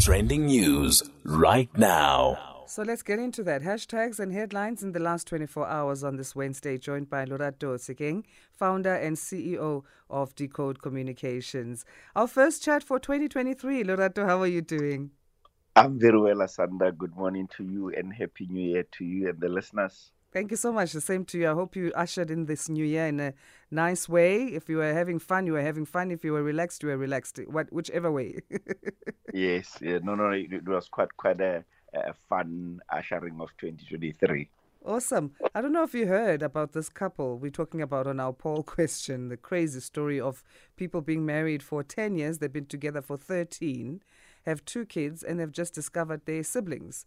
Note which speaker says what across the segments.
Speaker 1: Trending news right now.
Speaker 2: So let's get into that. Hashtags and headlines in the last 24 hours on this Wednesday, joined by Lorato Tshenkeng, founder and CEO of Decode Communications. Our first chat for 2023. Lorato, how are you doing?
Speaker 3: I'm very well, Asanda. Good morning to you and Happy New Year to you and the listeners.
Speaker 2: Thank you so much. The same to you. I hope you ushered in this new year in a nice way. If you were having fun, you were having fun. If you were relaxed, you were relaxed. What, whichever way.
Speaker 3: yes. Yeah, no, no. It, it was quite quite a, a fun ushering of 2023.
Speaker 2: Awesome. I don't know if you heard about this couple we're talking about on our poll question the crazy story of people being married for 10 years. They've been together for 13, have two kids, and they've just discovered their siblings.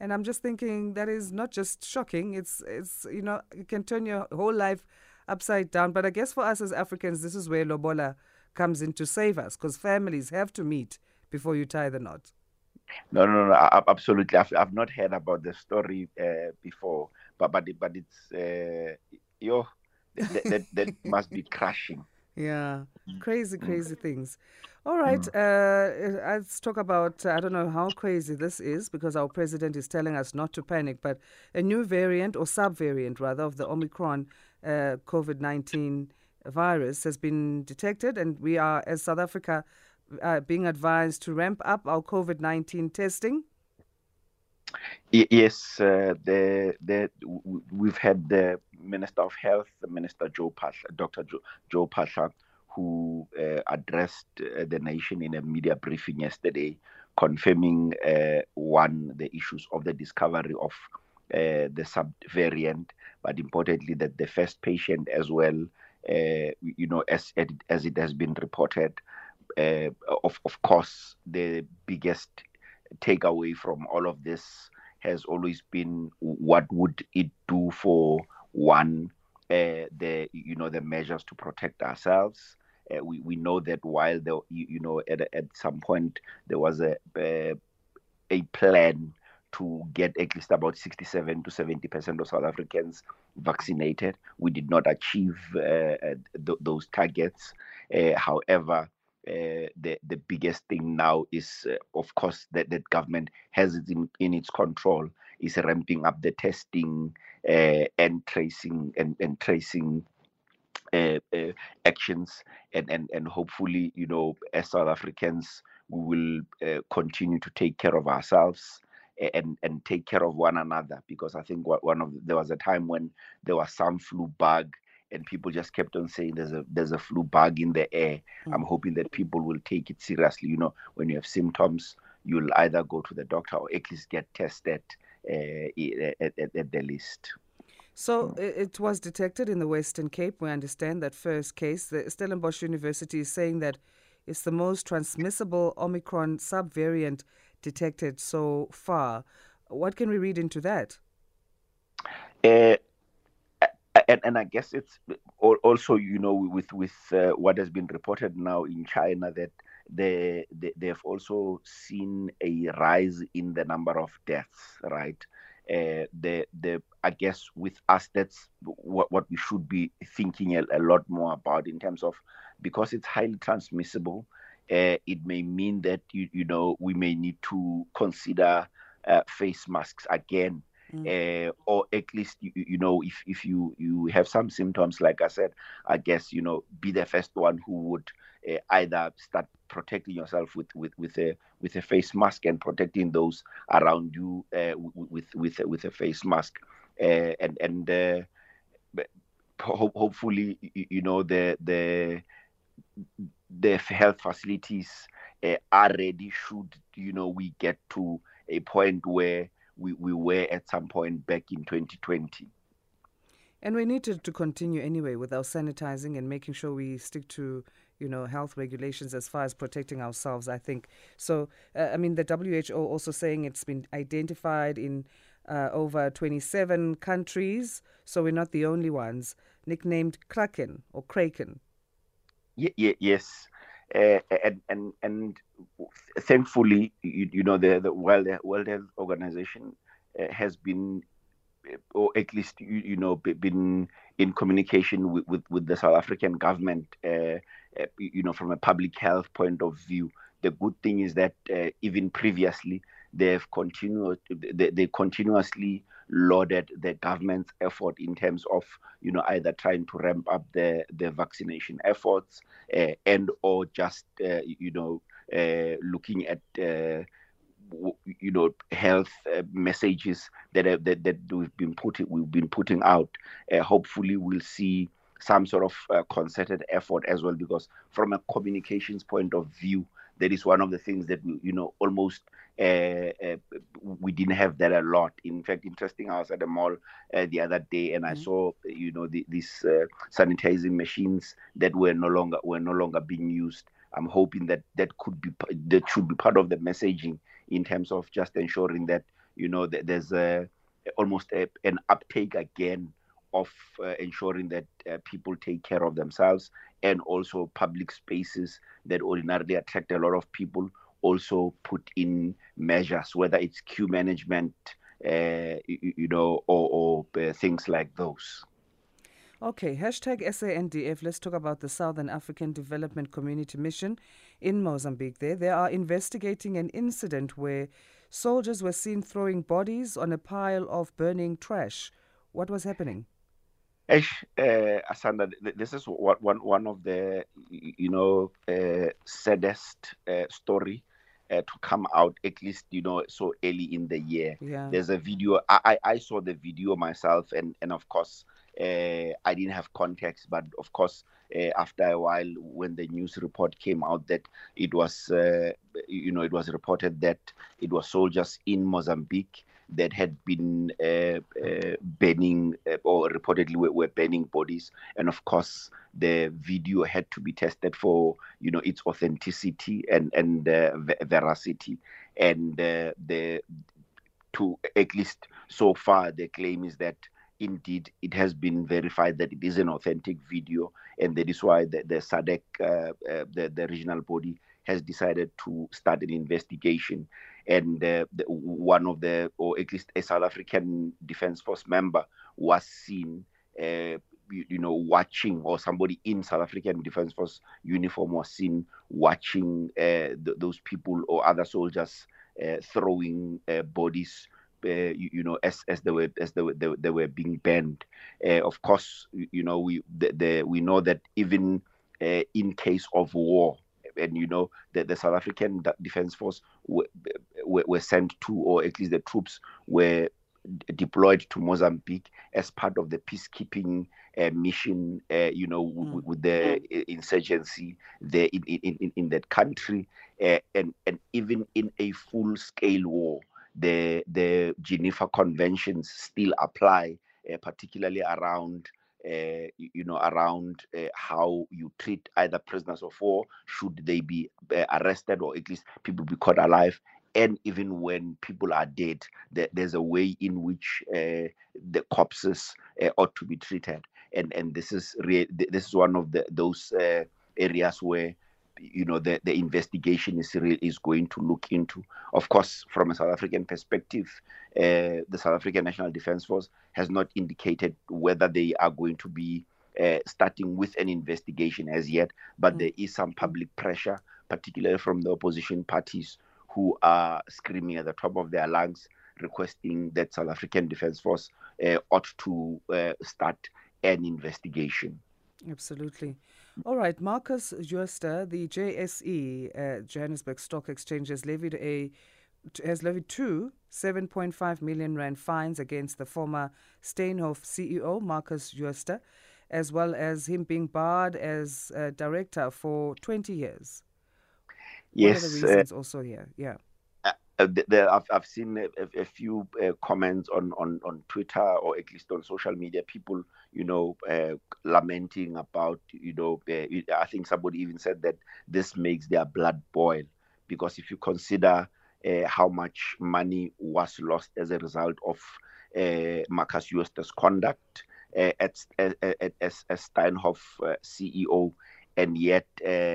Speaker 2: And I'm just thinking that is not just shocking. It's it's you know it can turn your whole life upside down. But I guess for us as Africans, this is where lobola comes in to save us because families have to meet before you tie the knot.
Speaker 3: No, no, no, absolutely. I've, I've not heard about the story uh, before, but but but it's uh, yo that, that, that must be crushing.
Speaker 2: Yeah, crazy, crazy things. All right, mm. uh, let's talk about. Uh, I don't know how crazy this is because our president is telling us not to panic, but a new variant or subvariant rather of the Omicron uh, COVID 19 virus has been detected, and we are, as South Africa, uh, being advised to ramp up our COVID 19 testing.
Speaker 3: Yes, uh, the, the, we've had the Minister of Health, Minister Joe Phaahla, Dr. Joe, Joe Phaahla, who uh, addressed uh, the nation in a media briefing yesterday, confirming uh, one the issues of the discovery of uh, the subvariant, but importantly that the first patient as well, uh, you know, as as it has been reported, of of course the biggest takeaway from all of this has always been what would it do for one uh, the you know the measures to protect ourselves uh, we, we know that while the you, you know at, at some point there was a, a, plan to get at least about 67 to 70 percent of South Africans vaccinated. We did not achieve uh, uh th- those targets. Uh, however, uh, the the biggest thing now is, uh, of course, that that government has it in, in its control is ramping up the testing uh, and tracing and, and tracing uh, uh, actions. And, and and hopefully you know as south africans we will continue to take care of ourselves and and take care of one another. Because i think one of there was a time when there was some flu bug and people just kept on saying there's a there's a flu bug in the air mm-hmm. i'm hoping that people will take it seriously you know when you have symptoms you'll either go to the doctor or at least get tested uh, at, at, at the least
Speaker 2: so it was detected in the Western Cape. We understand that first case. The Stellenbosch University is saying that it's the most transmissible Omicron subvariant detected so far. What can we read into that?
Speaker 3: Uh, and, and I guess it's also, you know, with with uh, what has been reported now in China that they, they they've also seen a rise in the number of deaths, right? uh, the the I guess with us that's what what we should be thinking a, a lot more about in terms of because it's highly transmissible. Uh, it may mean that you you know we may need to consider uh, face masks again Mm. Uh, or at least you, you know if, if you you have some symptoms like i said i guess you know be the first one who would uh, either start protecting yourself with, with with a with a face mask and protecting those around you uh, with with with a face mask and and ho- hopefully you know the the the health facilities uh, are ready should you know we get to a point where we, we were at some point back in 2020.
Speaker 2: And we need to, continue anyway with our sanitizing and making sure we stick to, you know, health regulations as far as protecting ourselves, I think. So, uh, I mean, the WHO also saying it's been identified in uh, over 27 countries, so we're not the only ones, nicknamed Kraken or Kraken.
Speaker 3: Y- y- yes. Uh, and and and thankfully, you, you know, the, the World World Health Organization uh, has been, or at least you, you know, been in communication with, with, with the South African government, uh, uh, you know, from a public health point of view, the good thing is that uh, even previously they've continued they, they continuously lauded the government's effort in terms of you know either trying to ramp up the the vaccination efforts uh, and or just uh, you know uh, looking at uh, you know health uh, messages that, have, that that we've been putting we've been putting out uh, hopefully we'll see some sort of uh, concerted effort as well because from a communications point of view that is one of the things that we, you know almost uh, uh, we didn't have that a lot. In fact, interesting. I was at the mall uh, the other day and mm-hmm. I saw you know the, these uh, sanitizing machines that were no longer were no longer being used. I'm hoping that that could be that should be part of the messaging in terms of just ensuring that you know that there's a almost a, an uptake again of uh, ensuring that uh, people take care of themselves and also public spaces that ordinarily attract a lot of people also put in measures whether it's queue management uh, you, you, know or, or uh, things like those
Speaker 2: Okay, hashtag SANDF. Let's talk about the Southern African Development Community Mission in Mozambique. There, they are investigating an incident where soldiers were seen throwing bodies on a pile of burning trash. What was happening?
Speaker 3: Ash, uh, Asanda, this is what one one of the you know uh, saddest uh, story uh, to come out at least you know so early in the year.
Speaker 2: Yeah.
Speaker 3: There's a video. I, I, I saw the video myself, and and of course uh, I didn't have context, but of course, uh, after a while, when the news report came out that it was, uh, you know, it was reported that it was soldiers in Mozambique that had been uh, uh, burning uh, or reportedly were, were, burning bodies, and of course, the video had to be tested for, you know, its authenticity and and veracity, and the to at least so far, the claim is that indeed it has been verified that it is an authentic video, and that is why the, the SADC, uh, uh, the, the regional body, has decided to start an investigation. And uh, the, one of the, or at least a South African Defence Force member, was seen. Uh, you, you, know, watching, or somebody in South African Defence Force uniform was seen watching uh, th- those people or other soldiers uh, throwing bodies uh, you, you, know, as as they were as they were they, they were being banned. Uh, of course, you know, we the, the we know that even uh, in case of war, and you know that the South African Defence Force were, were, were sent to, or at least the troops were deployed to Mozambique as part of the peacekeeping uh, mission, uh, you know, mm. with the mm. insurgency there in, in, in, in that country, uh, and, and even in a full scale war the the Geneva Conventions still apply, uh, particularly around uh, you know around uh, how you treat either prisoners of war should they be uh, arrested or at least people be caught alive. And even when people are dead there, there's a way in which uh, the corpses uh, ought to be treated. And and this is re- this is one of the those areas where you know the, the investigation is re- is going to look into. Of course, from a South African perspective, uh, the South African National Defence Force has not indicated whether they are going to be uh, starting with an investigation as yet, but mm. there is some public pressure, particularly from the opposition parties who are screaming at the top of their lungs, requesting that South African Defence Force uh, ought to uh, start an investigation.
Speaker 2: Absolutely. All right, Marcus Jooste, the JSE, uh, Johannesburg Stock Exchange, has levied a has levied two 7.5 million rand fines against the former Steinhoff CEO Marcus Jooste, as well as him being barred as a director for 20 years.
Speaker 3: Yes,
Speaker 2: what are the reasons uh, also here? Yeah.
Speaker 3: Uh, the, I've, I've seen a, a few uh, comments on, on, on Twitter or at least on social media, people, you know, uh, lamenting about, you know, uh, I think somebody even said that this makes their blood boil. Because if you consider uh, how much money was lost as a result of uh, Marcus Jooste's conduct as, as, Steinhoff CEO, and yet,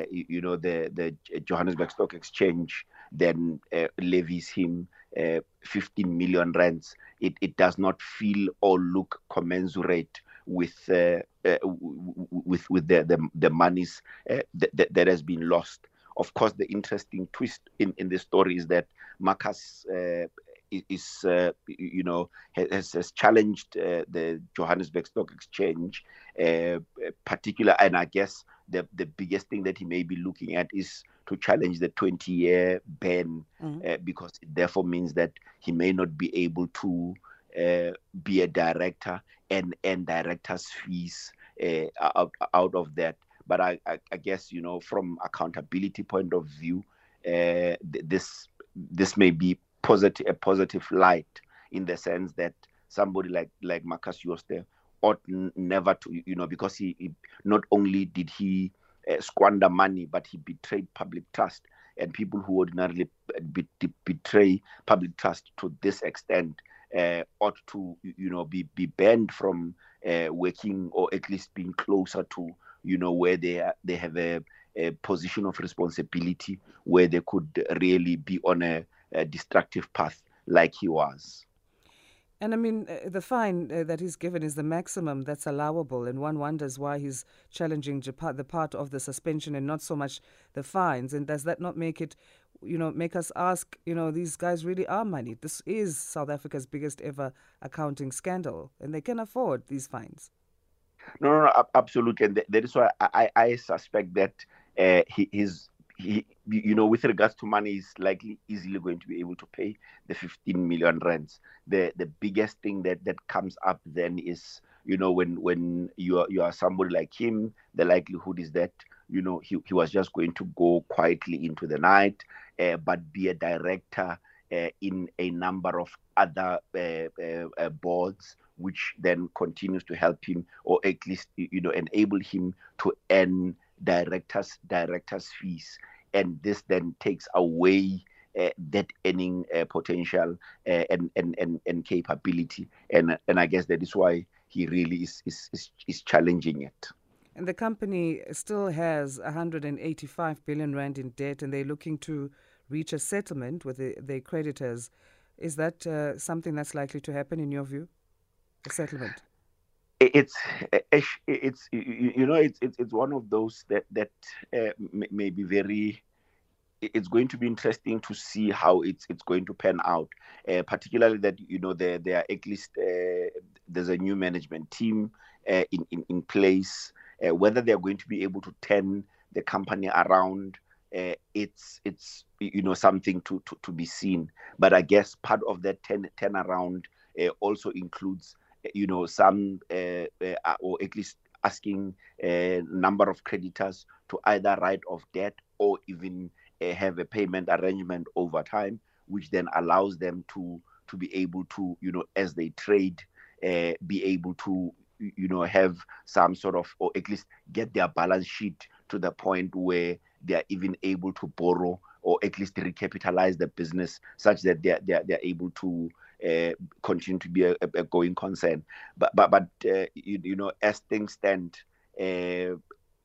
Speaker 3: you know, the, the Johannesburg Stock Exchange then uh, levies him uh, 15 million rands, it, it does not feel or look commensurate with uh, uh with with the the, the monies uh, that, that has been lost. of course, the interesting twist in, in the story is that Marcus uh, is, uh, you know, has, has challenged uh, the Johannesburg Stock Exchange, uh, particular, and I guess the the biggest thing that he may be looking at is to challenge the 20 year ban, mm-hmm. Uh, because it therefore means that he may not be able to uh, be a director and and directors fees uh, out, out of that. But I, I, I, guess you know from accountability point of view, uh, this this may be positive a positive light in the sense that somebody like like Marcus Jooste ought n- never to you know because he, he not only did he uh, squander money but he betrayed public trust and people who ordinarily be, betray public trust to this extent uh, ought to you know be be banned from uh, working or at least being closer to you know where they are, they have a, a, position of responsibility where they could really be on a, a destructive path like he was.
Speaker 2: And I mean, uh, the fine uh, that he's given is the maximum that's allowable, and one wonders why he's challenging the part of the suspension and not so much the fines. And does that not make it, you know, make us ask, you know, these guys really are money? This is South Africa's biggest ever accounting scandal, and they can afford these fines.
Speaker 3: No, no, no absolutely, and that is why I, I suspect that uh, he, his he, you know, with regards to money, is likely easily going to be able to pay the 15 million rands. The the biggest thing that that comes up then is, you know, when when you are you are somebody like him, the likelihood is that you know he, he was just going to go quietly into the night, uh, but be a director uh, in a number of other uh, boards which then continues to help him or at least you know enable him to earn directors directors fees and this then takes away uh, that earning uh, potential uh, and, and, and and capability and and I guess that is why he really is is, is, is challenging it.
Speaker 2: And the company still has 185 billion rand in debt, and they're looking to reach a settlement with the, their creditors. Is that uh, something that's likely to happen in your view? A settlement?
Speaker 3: It's it's you know it's it's, it's one of those that that uh, may be very it's going to be interesting to see how it's it's going to pan out. Uh, particularly that you know there there are at least uh, there's a new management team uh, in, in in place. Uh, whether they're going to be able to turn the company around uh, it's it's you know something to, to to be seen. But i guess part of that turn turnaround also includes you know, some uh, uh, or at least asking a number of creditors to either write off debt or even uh, have a payment arrangement over time, which then allows them to to be able to, you know, as they trade, uh, be able to, you know, have some sort of, or at least get their balance sheet to the point where they are even able to borrow or at least recapitalize the business such that they're, they're, they're able to uh, continue to be a, a, going concern. But but but uh, you, you, know, as things stand, uh,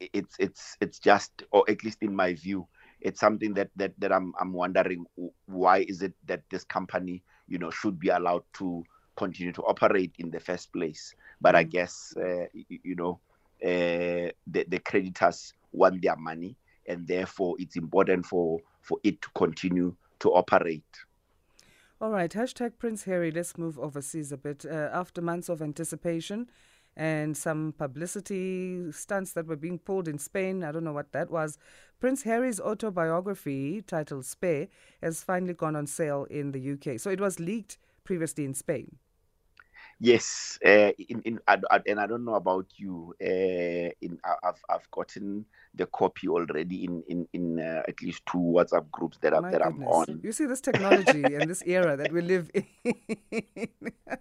Speaker 3: it's it's it's just, or at least in my view, it's something that that that I'm I'm wondering why is it that this company you know should be allowed to continue to operate in the first place. But I mm. guess uh, you, you, know uh, the the creditors want their money, and therefore it's important for for it to continue to operate.
Speaker 2: All right, hashtag Prince Harry. Let's move overseas a bit. Uh, after months of anticipation and some publicity stunts that were being pulled in Spain, I don't know what that was, Prince Harry's autobiography titled Spare has finally gone on sale in the UK. So it was leaked previously in Spain.
Speaker 3: Yes, uh, in, in I, I, and I don't know about you. Uh, in I've I've gotten the copy already in in in uh, at least two WhatsApp groups that, I, that I'm on.
Speaker 2: You see this technology and this era that we live in.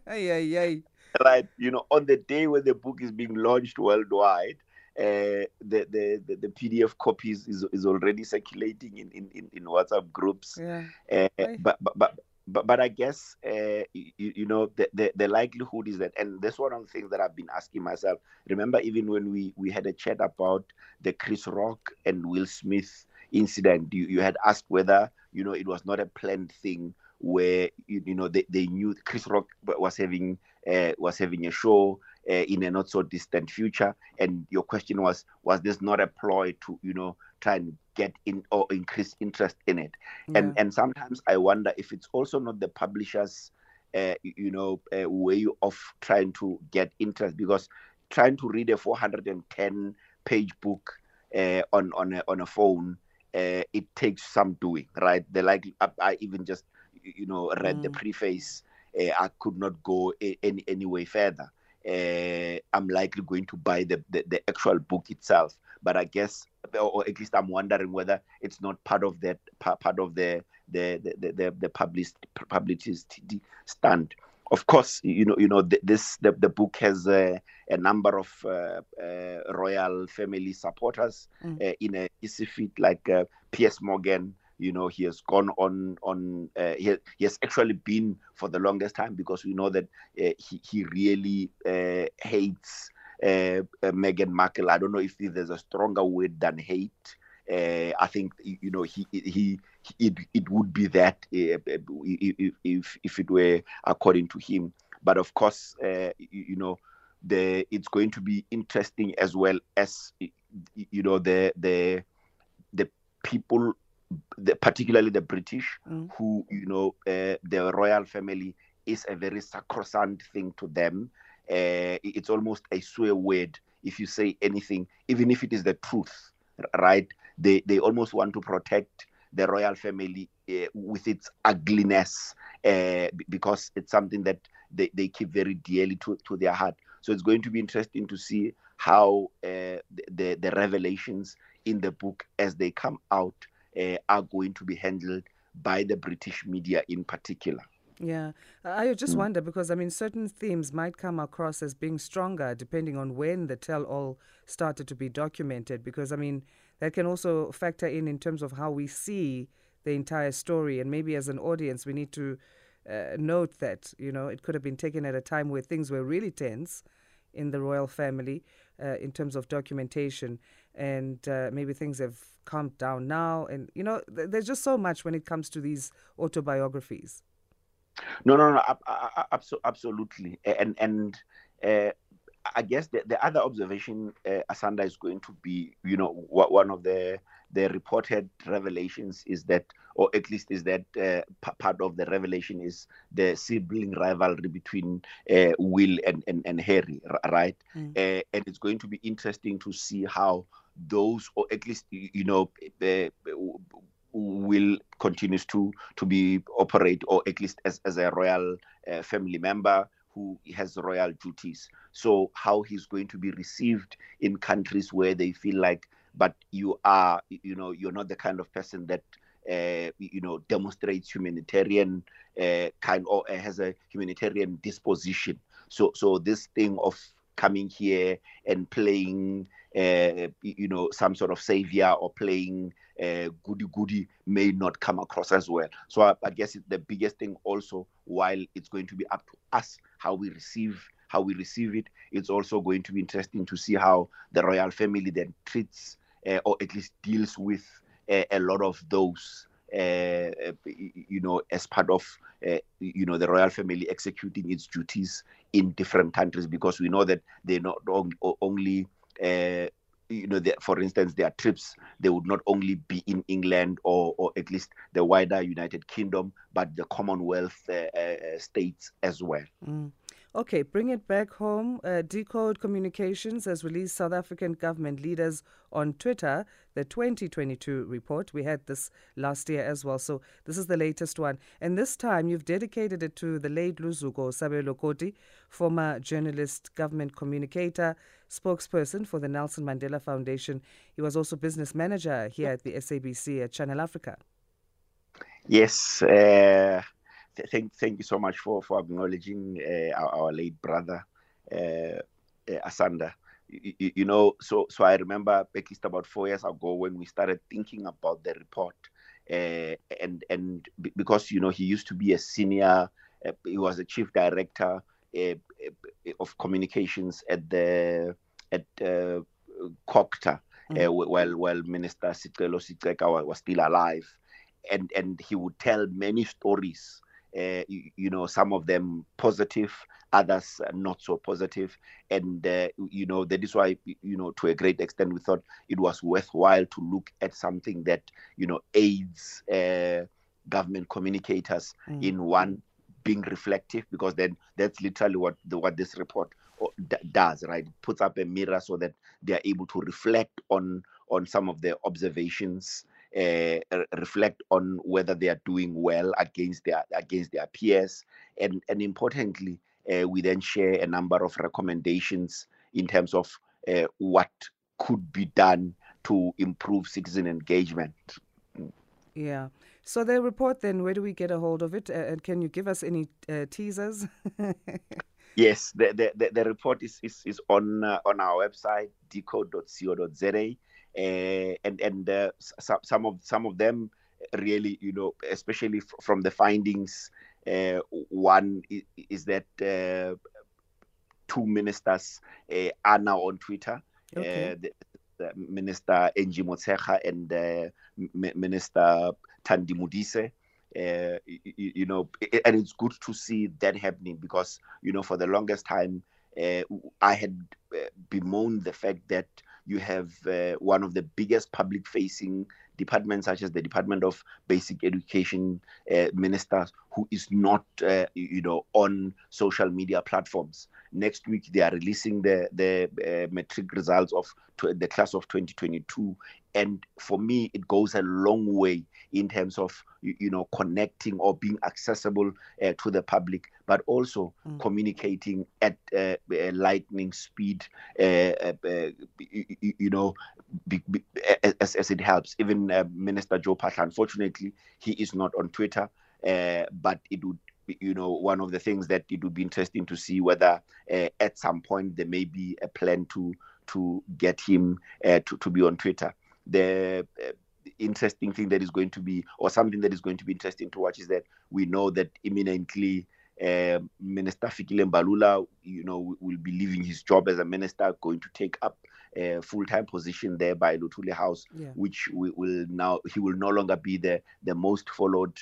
Speaker 2: yeah, yeah.
Speaker 3: Right, you know, on the day when the book is being launched worldwide, uh, the, the, the, the, PDF copies is, is already circulating in, in, in WhatsApp groups. Yeah. Uh, but, but, but but but I guess uh, you, you, know the, the, the likelihood is that, and that's one of the things that I've been asking myself. Remember, even when we we had a chat about the Chris Rock and Will Smith incident, you, you had asked whether you know it was not a planned thing where you, you know they, they knew Chris Rock was having uh, was having a show uh, in a not so distant future, and your question was was this not a ploy to you know try and get in or increase interest in it. Yeah. And and sometimes I wonder if it's also not the publishers, uh, you know, uh, way of trying to get interest because trying to read a 410 page book uh, on on a, on a phone, uh, it takes some doing, right? The like I, I even just you know read mm. the preface. Uh, I could not go any any way further. Uh, I'm likely going to buy the, the, the actual book itself. But I guess, or at least I'm wondering whether it's not part of that part of the the the the, the published publicist stand of course, you know, you know, this the, the book has a, a number of uh, uh, royal family supporters mm. uh, in a specific like uh, Piers Morgan. You know, he has gone on on. Uh, he, he has actually been for the longest time because we know that uh, he he really hates Meghan Markle. I don't know if there's a stronger word than hate. I think you know he he it it would be that uh, if, if if it were according to him. But of course, uh, you, you, know, the it's going to be interesting as well as you know the the the people, the, particularly the British, mm. who you know uh, the royal family is a very sacrosanct thing to them. Uh, it's almost a swear word if you say anything, even if it is the truth, right? They they almost want to protect the royal family uh, with its ugliness uh, because it's something that they, they keep very dearly to, to their heart. So it's going to be interesting to see how uh, the, the revelations in the book as they come out are going to be handled by the British media in particular.
Speaker 2: Yeah, I just mm. wonder because I mean, certain themes might come across as being stronger depending on when the tell all started to be documented. Because I mean, that can also factor in in terms of how we see the entire story. And maybe as an audience, we need to uh, note that, you know, it could have been taken at a time where things were really tense in the royal family uh, in terms of documentation. And uh, maybe things have calmed down now. And, you know, th- there's just so much when it comes to these autobiographies.
Speaker 3: No, no, no, absolutely. And, and, uh, I guess the, the other observation, uh, Asanda, is going to be, you know, one of the the reported revelations is that, or at least is that uh, part of the revelation is the sibling rivalry between uh, Will and, and, and Harry, right? Mm. Uh, and it's going to be interesting to see how those, or at least, you know, will continues to to be operate, or at least as, as a royal uh, family member who has royal duties. So how he's going to be received in countries where they feel like, but you are, you know, you're not the kind of person that, uh, you know, demonstrates humanitarian uh, kind or uh, has a humanitarian disposition. So, so this thing of coming here and playing, uh, you know, some sort of savior or playing uh, goody goody may not come across as well. So I, I guess the biggest thing also, while it's going to be up to us how we receive how we receive it, it's also going to be interesting to see how the royal family then treats uh, or at least deals with uh, a lot of those. Uh, you know, as part of uh, you know the royal family executing its duties in different countries, because we know that they're not only uh, you know, the, for instance, their trips, they would not only be in England or, or at least the wider United Kingdom, but the Commonwealth uh, uh, states as well.
Speaker 2: Mm. Okay, bring it back home. Uh, Decode Communications has released South African government leaders on Twitter the 2022 report. We had this last year as well, so this is the latest one. And this time you've dedicated it to the late Luzuko Sabelo former journalist, government communicator, spokesperson for the Nelson Mandela Foundation. He was also business manager here at the SABC at Channel Africa.
Speaker 3: Yes. Uh thank thank you so much for for acknowledging uh, our, our, late brother uh, uh, Asanda. You, you, know, so so I remember at least about four years ago when we started thinking about the report, uh, and and because you know he used to be a senior, uh, he was a chief director uh, of communications at the at uh, COGTA, mm-hmm. while while Minister Sicelo Shiceka was still alive, and and he would tell many stories uh, you, you, know, some of them positive, others not so positive. And, uh, you know, that is why, you know, to a great extent, we thought it was worthwhile to look at something that, you know, aids uh, government communicators mm. in one being reflective, because then that's literally what the, what this report does, right? It puts up a mirror so that they are able to reflect on on some of their observations uh, reflect on whether they are doing well against their against their peers, and and importantly, uh, we then share a number of recommendations in terms of uh, what could be done to improve citizen engagement.
Speaker 2: Yeah. So the report, then, where do we get a hold of it? and can you give us any teasers?
Speaker 3: yes, the, the, the, report is, is, is on uh, on our website, decode.co.za uh, and and uh, some some of some of them really you know especially f- from the findings uh, one is, is that uh, two ministers uh, are now on twitter okay. Uh, the, the minister Angie Motshekga and M- minister Thandi Modise you, you, know and it's good to see that happening because you know for the longest time i had bemoaned the fact that you have uh, one of the biggest public facing departments, such as the Department of Basic Education uh, Minister, who is not, uh, you know, on social media platforms. Next week, they are releasing the the uh, matric results of the class of 2022, and for me, it goes a long way in terms of you, you know connecting or being accessible uh, to the public but also mm. communicating at uh, lightning speed uh, uh, uh you, you, know be, be, as, as it helps even uh, minister joe phaahla unfortunately he is not on twitter but it would you know one of the things that it would be interesting to see whether uh, at some point there may be a plan to to get him uh, to, to be on twitter the uh, interesting thing that is going to be, or something that is going to be interesting to watch, is that we know that imminently uh, Minister Fikile Mbalula, you know, will be leaving his job as a minister, going to take up a full-time position there by Luthuli House, yeah. which we will now he will no longer be the the most followed.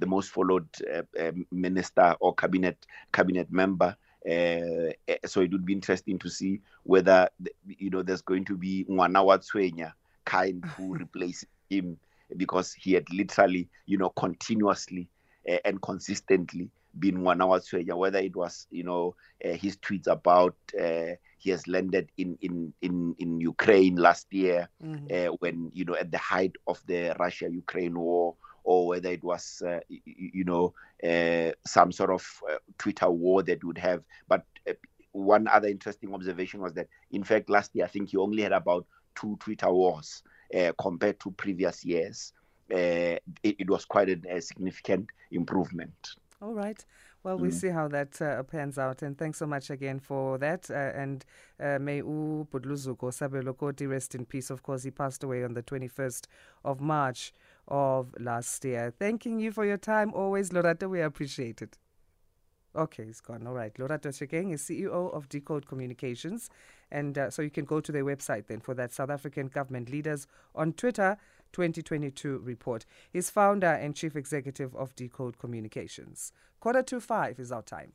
Speaker 3: Uh, the most followed uh, uh minister or cabinet cabinet member. Uh, so it would be interesting to see whether you know there's going to be Ngwana Watswenya kind who replaces him because he had literally, you know, continuously uh, and consistently been Ngwana Watswenya, whether it was, you know, uh, his tweets about uh, he has landed in, in, in, in Ukraine last year mm-hmm. when, you know, at the height of the Russia Ukraine war, or whether it was, you know, some sort of Twitter war that would have. But one other interesting observation was that, in fact, last year, I think he only had about two Twitter wars uh, compared to previous years. Uh, it, it, was quite a, a, significant improvement.
Speaker 2: All right. Well, we'll mm. see how that uh, pans out. And thanks so much again for that. Uh, and uh, may U Budluzuko Sabelokoti rest in peace. Of course, he passed away on the 21st of March of last year. Thanking you for your time always, Lorato. We appreciate it. Okay, he's gone. All right. Lorato Tshenkeng is CEO of Decode Communications. And uh, so you can go to their website then for that South African government leaders on Twitter 2022 report. He's founder and chief executive of Decode Communications. Quarter to five is our time.